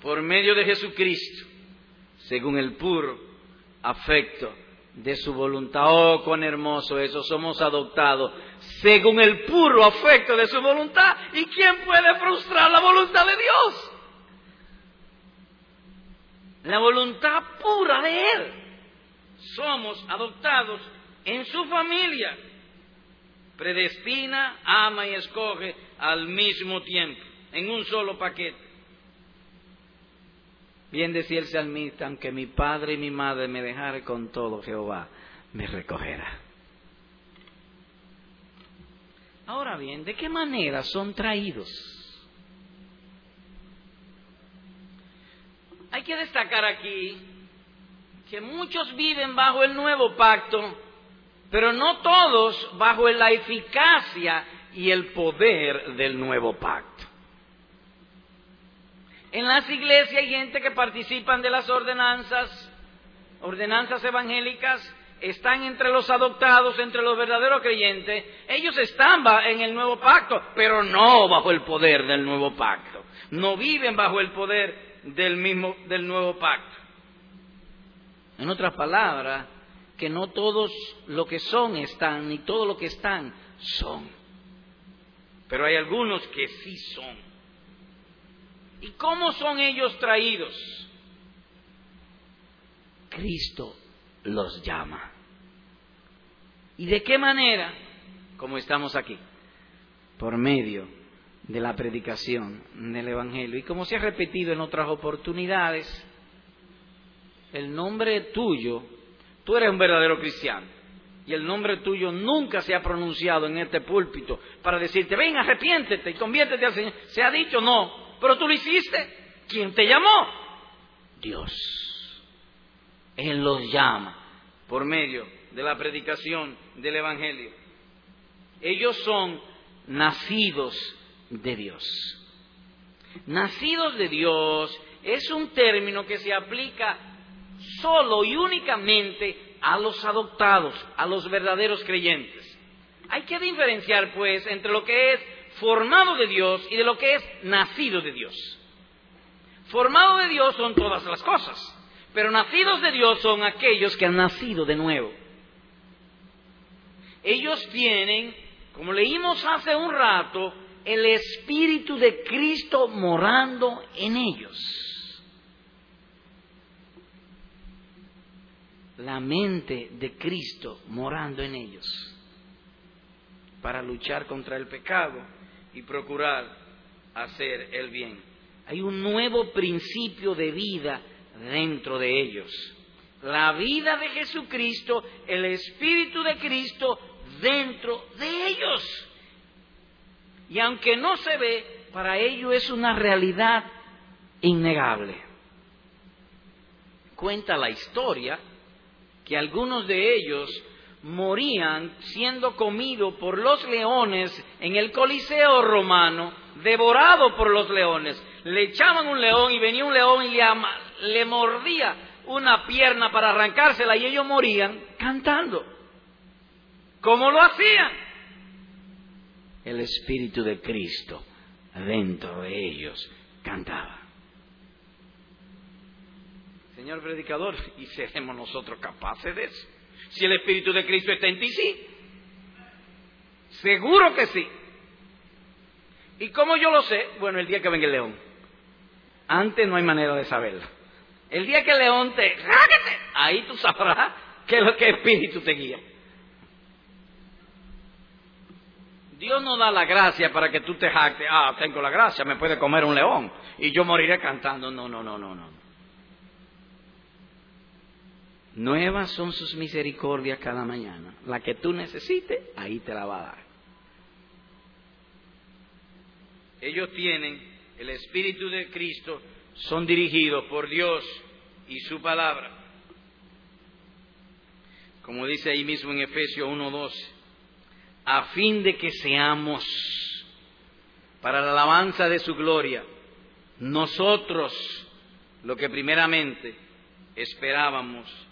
Por medio de Jesucristo, según el puro afecto de su voluntad. Oh, cuán hermoso eso, somos adoptados según el puro afecto de su voluntad. ¿Y quién puede frustrar la voluntad de Dios? La voluntad pura de Él. Somos adoptados en su familia predestina, ama y escoge al mismo tiempo, en un solo paquete. Bien decía el salmista, aunque mi padre y mi madre me dejaren con todo, Jehová me recogerá. Ahora bien, ¿de qué manera son traídos? Hay que destacar aquí que muchos viven bajo el nuevo pacto pero no todos bajo la eficacia y el poder del nuevo pacto. En las iglesias hay gente que participan de las ordenanzas, ordenanzas evangélicas, están entre los adoptados, entre los verdaderos creyentes. Ellos están en el nuevo pacto, pero no bajo el poder del nuevo pacto. No viven bajo el poder del mismo del nuevo pacto. En otras palabras, que no todos lo que son están, ni todo lo que están son. Pero hay algunos que sí son. ¿Y cómo son ellos traídos? Cristo los llama. ¿Y de qué manera? Como estamos aquí, por medio de la predicación del Evangelio. Y como se ha repetido en otras oportunidades, el nombre tuyo Tú eres un verdadero cristiano. Y el nombre tuyo nunca se ha pronunciado en este púlpito para decirte, ven, arrepiéntete y conviértete al Señor. Se ha dicho no, pero tú lo hiciste. ¿Quién te llamó? Dios. Él los llama por medio de la predicación del Evangelio. Ellos son nacidos de Dios. Nacidos de Dios es un término que se aplica solo y únicamente a los adoptados, a los verdaderos creyentes. Hay que diferenciar, pues, entre lo que es formado de Dios y de lo que es nacido de Dios. Formado de Dios son todas las cosas, pero nacidos de Dios son aquellos que han nacido de nuevo. Ellos tienen, como leímos hace un rato, el Espíritu de Cristo morando en ellos. La mente de Cristo morando en ellos para luchar contra el pecado y procurar hacer el bien. Hay un nuevo principio de vida dentro de ellos. La vida de Jesucristo, el Espíritu de Cristo dentro de ellos. Y aunque no se ve, para ellos es una realidad innegable. Cuenta la historia que algunos de ellos morían siendo comidos por los leones en el Coliseo romano, devorado por los leones. Le echaban un león y venía un león y le, le mordía una pierna para arrancársela y ellos morían cantando. ¿Cómo lo hacían? El Espíritu de Cristo dentro de ellos cantaba. Señor predicador, ¿y seremos nosotros capaces de eso? Si el Espíritu de Cristo está en ti, sí. Seguro que sí. ¿Y cómo yo lo sé? Bueno, el día que venga el león. Antes no hay manera de saberlo. El día que el león te... Ahí tú sabrás que lo que espíritu te guía. Dios no da la gracia para que tú te jactes. Ah, tengo la gracia, me puede comer un león y yo moriré cantando. No, no, no, no, no. Nuevas son sus misericordias cada mañana. La que tú necesites, ahí te la va a dar. Ellos tienen el Espíritu de Cristo, son dirigidos por Dios y su palabra. Como dice ahí mismo en Efesios 1.12, a fin de que seamos para la alabanza de su gloria, nosotros lo que primeramente esperábamos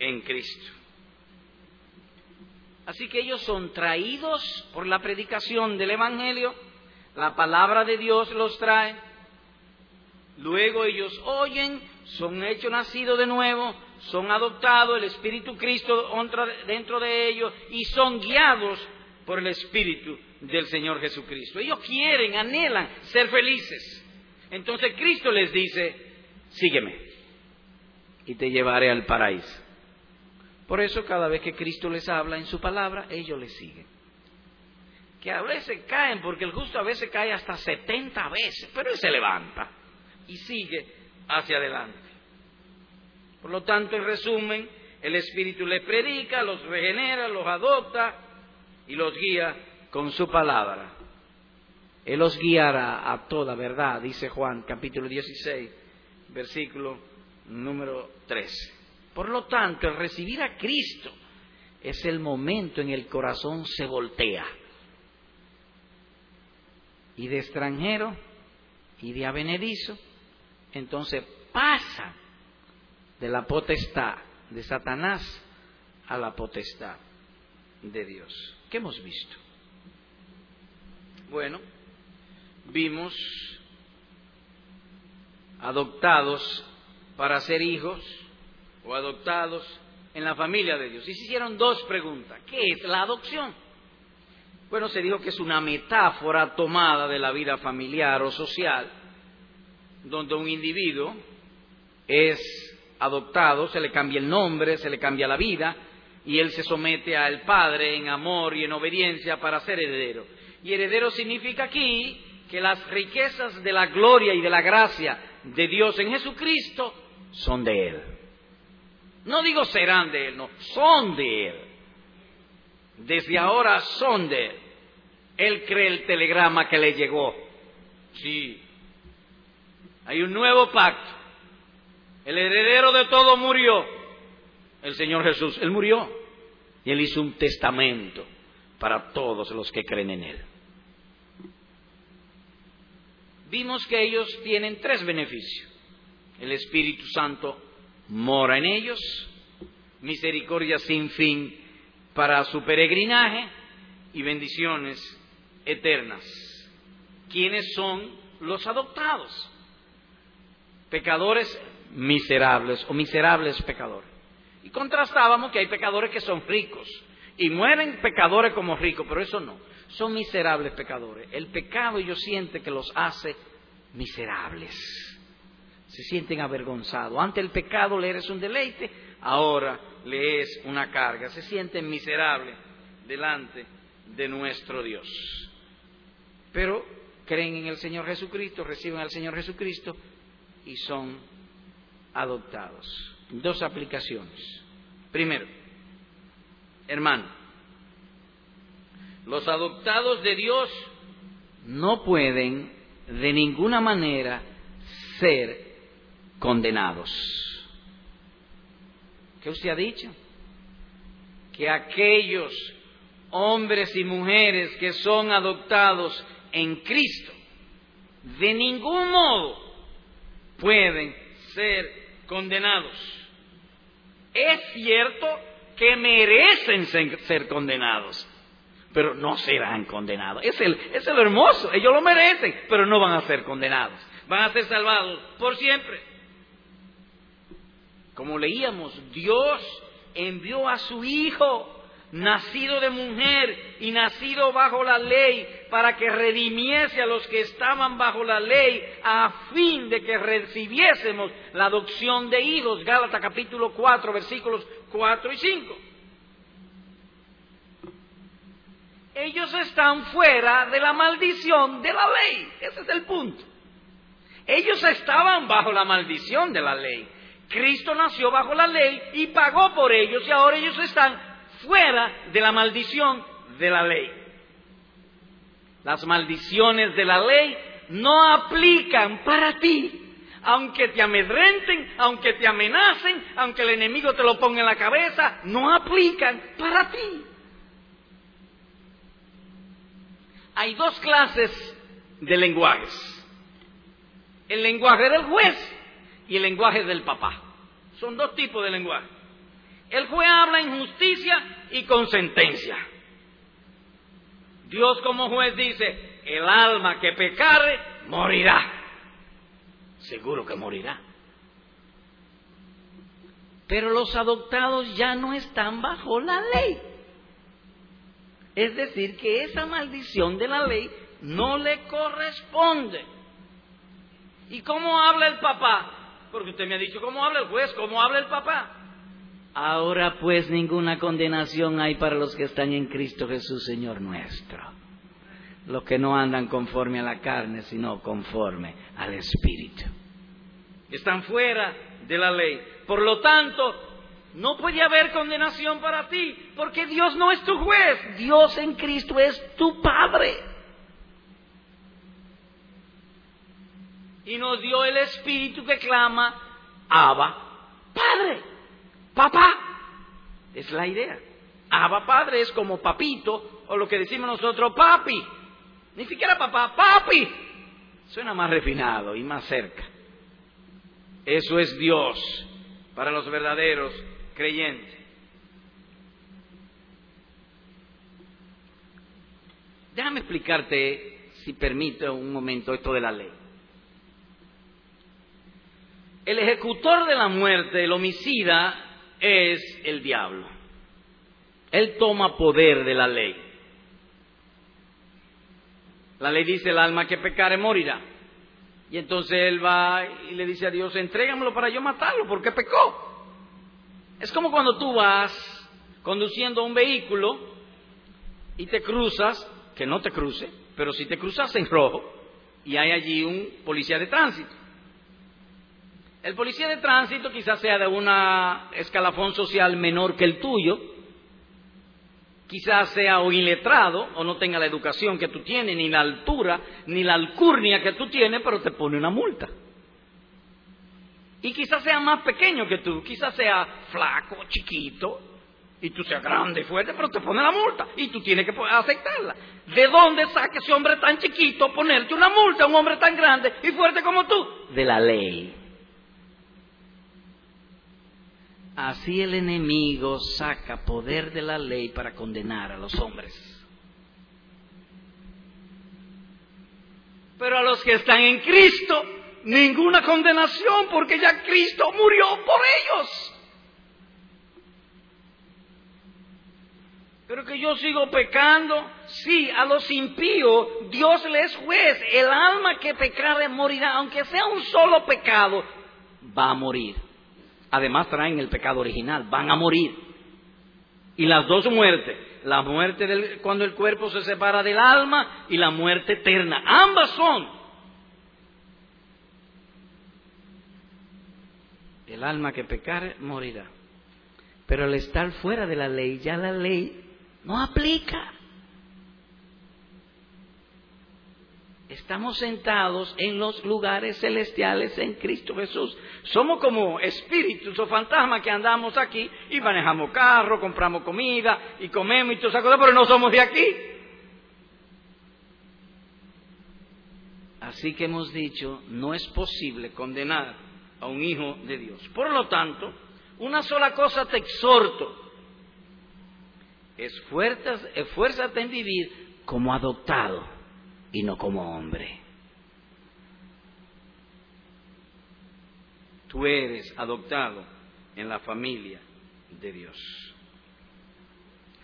en Cristo. Así que ellos son traídos por la predicación del Evangelio, la palabra de Dios los trae, luego ellos oyen, son hechos nacidos de nuevo, son adoptados, el Espíritu Cristo entra dentro de ellos y son guiados por el Espíritu del Señor Jesucristo. Ellos quieren, anhelan ser felices. Entonces Cristo les dice, sígueme y te llevaré al paraíso. Por eso cada vez que Cristo les habla en su palabra, ellos le siguen. Que a veces caen, porque el justo a veces cae hasta 70 veces, pero él se levanta y sigue hacia adelante. Por lo tanto, en resumen, el Espíritu les predica, los regenera, los adopta y los guía con su palabra. Él los guiará a toda verdad, dice Juan capítulo 16, versículo número 13. Por lo tanto, el recibir a Cristo es el momento en el corazón se voltea. Y de extranjero y de avenedizo, entonces pasa de la potestad de Satanás a la potestad de Dios. ¿Qué hemos visto? Bueno, vimos adoptados para ser hijos, o adoptados en la familia de Dios. Y se hicieron dos preguntas. ¿Qué es la adopción? Bueno, se dijo que es una metáfora tomada de la vida familiar o social, donde un individuo es adoptado, se le cambia el nombre, se le cambia la vida, y él se somete al Padre en amor y en obediencia para ser heredero. Y heredero significa aquí que las riquezas de la gloria y de la gracia de Dios en Jesucristo son de Él. No digo serán de Él, no, son de Él. Desde ahora son de Él. Él cree el telegrama que le llegó. Sí. Hay un nuevo pacto. El heredero de todo murió. El Señor Jesús. Él murió. Y Él hizo un testamento para todos los que creen en Él. Vimos que ellos tienen tres beneficios. El Espíritu Santo mora en ellos, misericordia sin fin para su peregrinaje y bendiciones eternas. ¿Quiénes son los adoptados? Pecadores miserables o miserables pecadores. Y contrastábamos que hay pecadores que son ricos y mueren pecadores como ricos, pero eso no. Son miserables pecadores. El pecado ellos sienten que los hace miserables se sienten avergonzados. Ante el pecado le eres un deleite, ahora le es una carga. Se sienten miserables delante de nuestro Dios. Pero creen en el Señor Jesucristo, reciben al Señor Jesucristo y son adoptados. Dos aplicaciones. Primero, hermano, los adoptados de Dios no pueden de ninguna manera ser condenados. ¿Qué usted ha dicho? que aquellos hombres y mujeres que son adoptados en Cristo de ningún modo pueden ser condenados. Es cierto que merecen ser condenados, pero no serán condenados. Es, el, es lo hermoso, ellos lo merecen, pero no van a ser condenados. Van a ser salvados por siempre. Como leíamos, Dios envió a su Hijo nacido de mujer y nacido bajo la ley, para que redimiese a los que estaban bajo la ley, a fin de que recibiésemos la adopción de hijos. Gálatas capítulo 4, versículos 4 y 5. Ellos están fuera de la maldición de la ley. Ese es el punto. Ellos estaban bajo la maldición de la ley. Cristo nació bajo la ley y pagó por ellos y ahora ellos están fuera de la maldición de la ley. Las maldiciones de la ley no aplican para ti. Aunque te amedrenten, aunque te amenacen, aunque el enemigo te lo ponga en la cabeza, no aplican para ti. Hay dos clases de lenguajes. El lenguaje del juez y el lenguaje del papá. Son dos tipos de lenguaje. El juez habla en justicia y con sentencia. Dios como juez dice, el alma que pecare morirá. Seguro que morirá. Pero los adoptados ya no están bajo la ley. Es decir, que esa maldición de la ley no le corresponde. ¿Y cómo habla el papá? Porque usted me ha dicho, ¿cómo habla el juez? ¿Cómo habla el papá? Ahora pues ninguna condenación hay para los que están en Cristo Jesús, Señor nuestro. Los que no andan conforme a la carne, sino conforme al Espíritu. Están fuera de la ley. Por lo tanto, no puede haber condenación para ti, porque Dios no es tu juez. Dios en Cristo es tu Padre. Y nos dio el Espíritu que clama, Abba, Padre. Papá. Es la idea. Abba Padre es como papito, o lo que decimos nosotros, papi. Ni siquiera papá, papi. Suena más refinado y más cerca. Eso es Dios para los verdaderos creyentes. Déjame explicarte, si permite un momento, esto de la ley. El ejecutor de la muerte, el homicida, es el diablo. Él toma poder de la ley. La ley dice, el alma que pecare morirá. Y entonces él va y le dice a Dios, entrégamelo para yo matarlo, porque pecó. Es como cuando tú vas conduciendo un vehículo y te cruzas, que no te cruce, pero si te cruzas en rojo y hay allí un policía de tránsito. El policía de tránsito quizás sea de un escalafón social menor que el tuyo, quizás sea o iletrado o no tenga la educación que tú tienes, ni la altura, ni la alcurnia que tú tienes, pero te pone una multa. Y quizás sea más pequeño que tú, quizás sea flaco, chiquito, y tú seas grande y fuerte, pero te pone la multa y tú tienes que aceptarla. ¿De dónde saca ese hombre tan chiquito ponerte una multa a un hombre tan grande y fuerte como tú? De la ley. Así el enemigo saca poder de la ley para condenar a los hombres. Pero a los que están en Cristo, ninguna condenación porque ya Cristo murió por ellos. Pero que yo sigo pecando, sí, a los impíos Dios les juez. El alma que pecare morirá, aunque sea un solo pecado, va a morir. Además traen el pecado original, van a morir. Y las dos muertes, la muerte del, cuando el cuerpo se separa del alma y la muerte eterna, ambas son. El alma que pecare morirá. Pero al estar fuera de la ley, ya la ley no aplica. Estamos sentados en los lugares celestiales en Cristo Jesús. Somos como espíritus o fantasmas que andamos aquí y manejamos carro, compramos comida y comemos y todas esas cosas, pero no somos de aquí. Así que hemos dicho, no es posible condenar a un hijo de Dios. Por lo tanto, una sola cosa te exhorto. Esfuérzate en vivir como adoptado y no como hombre. Tú eres adoptado en la familia de Dios.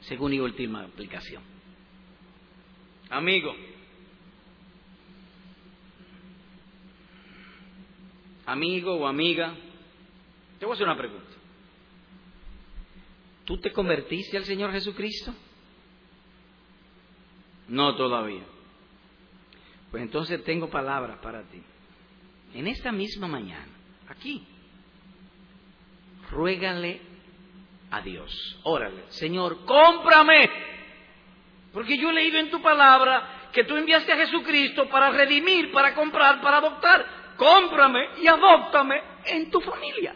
Segunda y última aplicación. Amigo, amigo o amiga, te voy a hacer una pregunta. ¿Tú te convertiste al Señor Jesucristo? No todavía. Pues entonces tengo palabras para ti. En esta misma mañana, aquí, ruégale a Dios, órale, Señor, cómprame. Porque yo he leído en tu palabra que tú enviaste a Jesucristo para redimir, para comprar, para adoptar cómprame y adóptame en tu familia.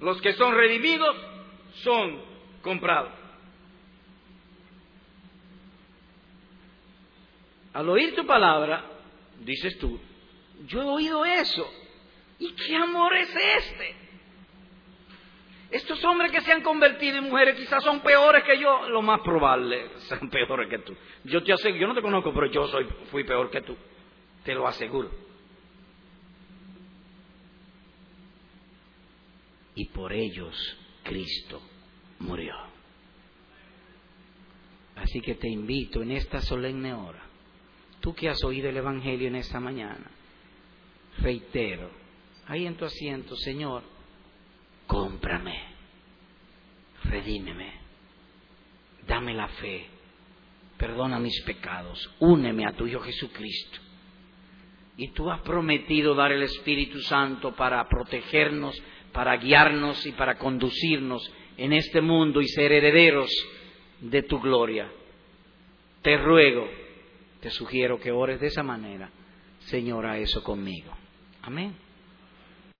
Los que son redimidos son comprados. Al oír tu palabra, dices tú, yo he oído eso. ¿Y qué amor es este? Estos hombres que se han convertido en mujeres quizás son peores que yo, lo más probable, *laughs* son peores que tú. Yo te aseguro, yo no te conozco, pero yo soy, fui peor que tú te lo aseguro. Y por ellos Cristo murió. Así que te invito en esta solemne hora, tú que has oído el Evangelio en esta mañana, reitero, ahí en tu asiento, Señor, cómprame, redímeme, dame la fe, perdona mis pecados, úneme a tu Hijo Jesucristo y tú has prometido dar el Espíritu Santo para protegernos, para guiarnos y para conducirnos en este mundo y ser herederos de tu gloria. Te ruego, te sugiero que ores de esa manera. Señora, eso conmigo. Amén.